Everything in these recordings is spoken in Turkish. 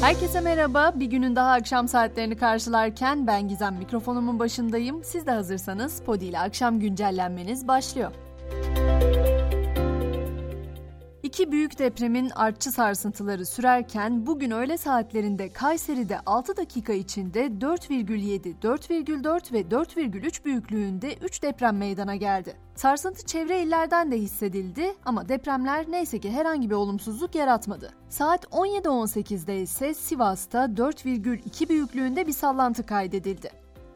Herkese merhaba. Bir günün daha akşam saatlerini karşılarken ben Gizem mikrofonumun başındayım. Siz de hazırsanız Podi ile akşam güncellenmeniz başlıyor. İki büyük depremin artçı sarsıntıları sürerken bugün öğle saatlerinde Kayseri'de 6 dakika içinde 4,7, 4,4 ve 4,3 büyüklüğünde 3 deprem meydana geldi. Sarsıntı çevre illerden de hissedildi ama depremler neyse ki herhangi bir olumsuzluk yaratmadı. Saat 17.18'de ise Sivas'ta 4,2 büyüklüğünde bir sallantı kaydedildi.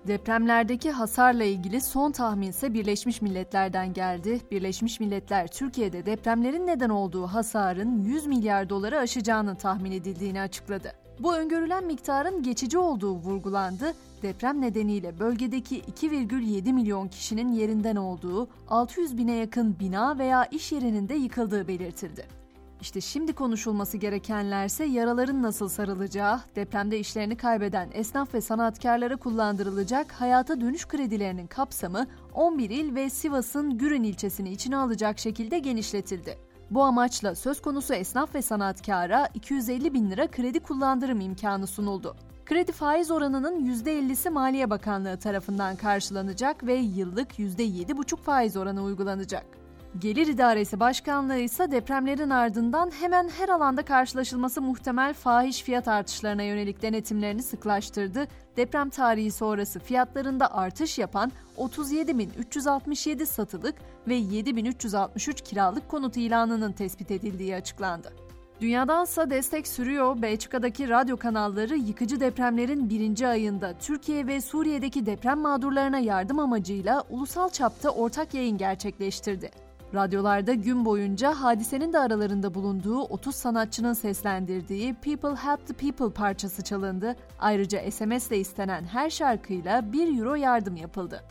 Depremlerdeki hasarla ilgili son tahmin ise Birleşmiş Milletler'den geldi. Birleşmiş Milletler Türkiye'de depremlerin neden olduğu hasarın 100 milyar doları aşacağını tahmin edildiğini açıkladı. Bu öngörülen miktarın geçici olduğu vurgulandı. Deprem nedeniyle bölgedeki 2,7 milyon kişinin yerinden olduğu, 600 bine yakın bina veya iş yerinin de yıkıldığı belirtildi. İşte şimdi konuşulması gerekenlerse yaraların nasıl sarılacağı, depremde işlerini kaybeden esnaf ve sanatkarlara kullandırılacak hayata dönüş kredilerinin kapsamı 11 il ve Sivas'ın Gürün ilçesini içine alacak şekilde genişletildi. Bu amaçla söz konusu esnaf ve sanatkara 250 bin lira kredi kullandırım imkanı sunuldu. Kredi faiz oranının %50'si Maliye Bakanlığı tarafından karşılanacak ve yıllık %7,5 faiz oranı uygulanacak. Gelir İdaresi Başkanlığı ise depremlerin ardından hemen her alanda karşılaşılması muhtemel fahiş fiyat artışlarına yönelik denetimlerini sıklaştırdı. Deprem tarihi sonrası fiyatlarında artış yapan 37.367 satılık ve 7.363 kiralık konut ilanının tespit edildiği açıklandı. Dünyadansa destek sürüyor. Belçika'daki radyo kanalları yıkıcı depremlerin birinci ayında Türkiye ve Suriye'deki deprem mağdurlarına yardım amacıyla ulusal çapta ortak yayın gerçekleştirdi. Radyolarda gün boyunca hadisenin de aralarında bulunduğu 30 sanatçının seslendirdiği People Help the People parçası çalındı. Ayrıca SMS ile istenen her şarkıyla 1 euro yardım yapıldı.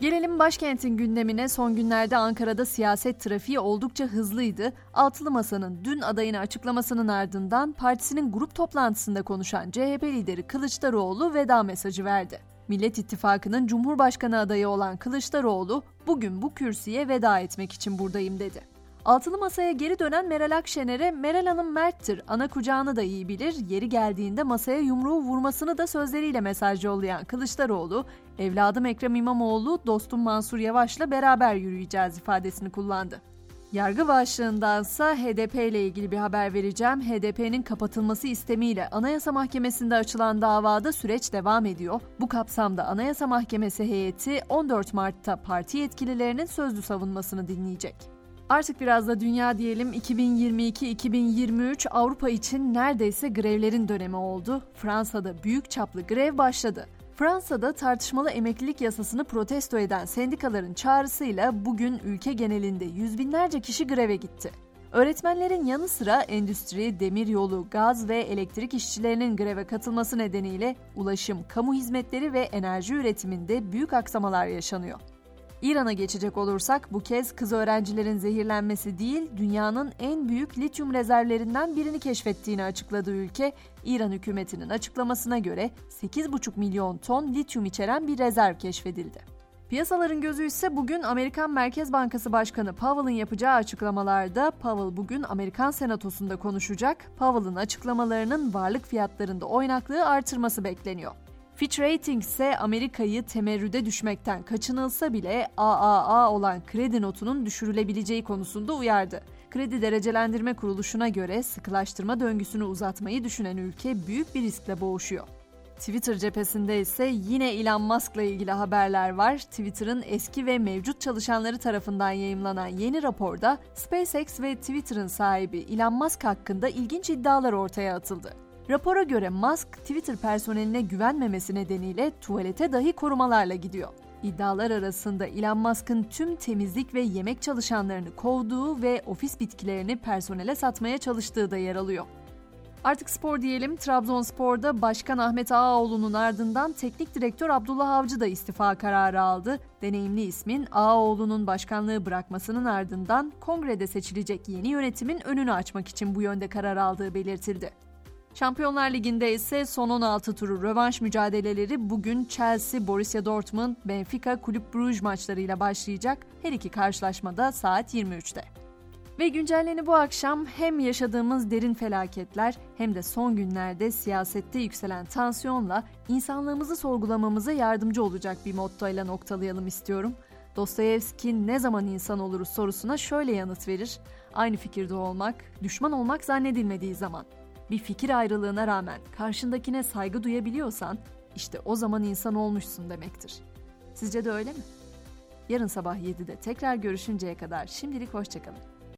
Gelelim başkentin gündemine. Son günlerde Ankara'da siyaset trafiği oldukça hızlıydı. Altılı Masa'nın dün adayını açıklamasının ardından partisinin grup toplantısında konuşan CHP lideri Kılıçdaroğlu veda mesajı verdi. Millet İttifakı'nın Cumhurbaşkanı adayı olan Kılıçdaroğlu bugün bu kürsüye veda etmek için buradayım dedi. Altılı masaya geri dönen Meral Akşener'e Meral Hanım merttir, ana kucağını da iyi bilir, yeri geldiğinde masaya yumruğu vurmasını da sözleriyle mesaj yollayan Kılıçdaroğlu, evladım Ekrem İmamoğlu, dostum Mansur Yavaş'la beraber yürüyeceğiz ifadesini kullandı. Yargı başlığındansa HDP ile ilgili bir haber vereceğim. HDP'nin kapatılması istemiyle Anayasa Mahkemesi'nde açılan davada süreç devam ediyor. Bu kapsamda Anayasa Mahkemesi heyeti 14 Mart'ta parti yetkililerinin sözlü savunmasını dinleyecek. Artık biraz da dünya diyelim 2022-2023 Avrupa için neredeyse grevlerin dönemi oldu. Fransa'da büyük çaplı grev başladı. Fransa'da tartışmalı emeklilik yasasını protesto eden sendikaların çağrısıyla bugün ülke genelinde yüz binlerce kişi greve gitti. Öğretmenlerin yanı sıra endüstri, demiryolu, gaz ve elektrik işçilerinin greve katılması nedeniyle ulaşım, kamu hizmetleri ve enerji üretiminde büyük aksamalar yaşanıyor. İran'a geçecek olursak bu kez kız öğrencilerin zehirlenmesi değil, dünyanın en büyük lityum rezervlerinden birini keşfettiğini açıkladı ülke. İran hükümetinin açıklamasına göre 8,5 milyon ton lityum içeren bir rezerv keşfedildi. Piyasaların gözü ise bugün Amerikan Merkez Bankası Başkanı Powell'ın yapacağı açıklamalarda Powell bugün Amerikan Senatosu'nda konuşacak. Powell'ın açıklamalarının varlık fiyatlarında oynaklığı artırması bekleniyor. Fitch Ratings ise Amerika'yı temerrüde düşmekten kaçınılsa bile AAA olan kredi notunun düşürülebileceği konusunda uyardı. Kredi Derecelendirme Kuruluşu'na göre sıkılaştırma döngüsünü uzatmayı düşünen ülke büyük bir riskle boğuşuyor. Twitter cephesinde ise yine Elon Musk'la ilgili haberler var. Twitter'ın eski ve mevcut çalışanları tarafından yayımlanan yeni raporda SpaceX ve Twitter'ın sahibi Elon Musk hakkında ilginç iddialar ortaya atıldı. Rapora göre Musk, Twitter personeline güvenmemesi nedeniyle tuvalete dahi korumalarla gidiyor. İddialar arasında Elon Musk'ın tüm temizlik ve yemek çalışanlarını kovduğu ve ofis bitkilerini personele satmaya çalıştığı da yer alıyor. Artık spor diyelim. Trabzonspor'da Başkan Ahmet Ağaoğlu'nun ardından teknik direktör Abdullah Avcı da istifa kararı aldı. Deneyimli ismin Ağaoğlu'nun başkanlığı bırakmasının ardından kongrede seçilecek yeni yönetimin önünü açmak için bu yönde karar aldığı belirtildi. Şampiyonlar Ligi'nde ise son 16 turu rövanş mücadeleleri bugün Chelsea, Borussia Dortmund, Benfica, Kulüp Bruges maçlarıyla başlayacak. Her iki karşılaşmada saat 23'te. Ve güncelleni bu akşam hem yaşadığımız derin felaketler hem de son günlerde siyasette yükselen tansiyonla insanlığımızı sorgulamamıza yardımcı olacak bir mottoyla noktalayalım istiyorum. Dostoyevski ne zaman insan oluruz sorusuna şöyle yanıt verir. Aynı fikirde olmak, düşman olmak zannedilmediği zaman. Bir fikir ayrılığına rağmen karşındakine saygı duyabiliyorsan işte o zaman insan olmuşsun demektir. Sizce de öyle mi? Yarın sabah 7'de tekrar görüşünceye kadar şimdilik hoşçakalın.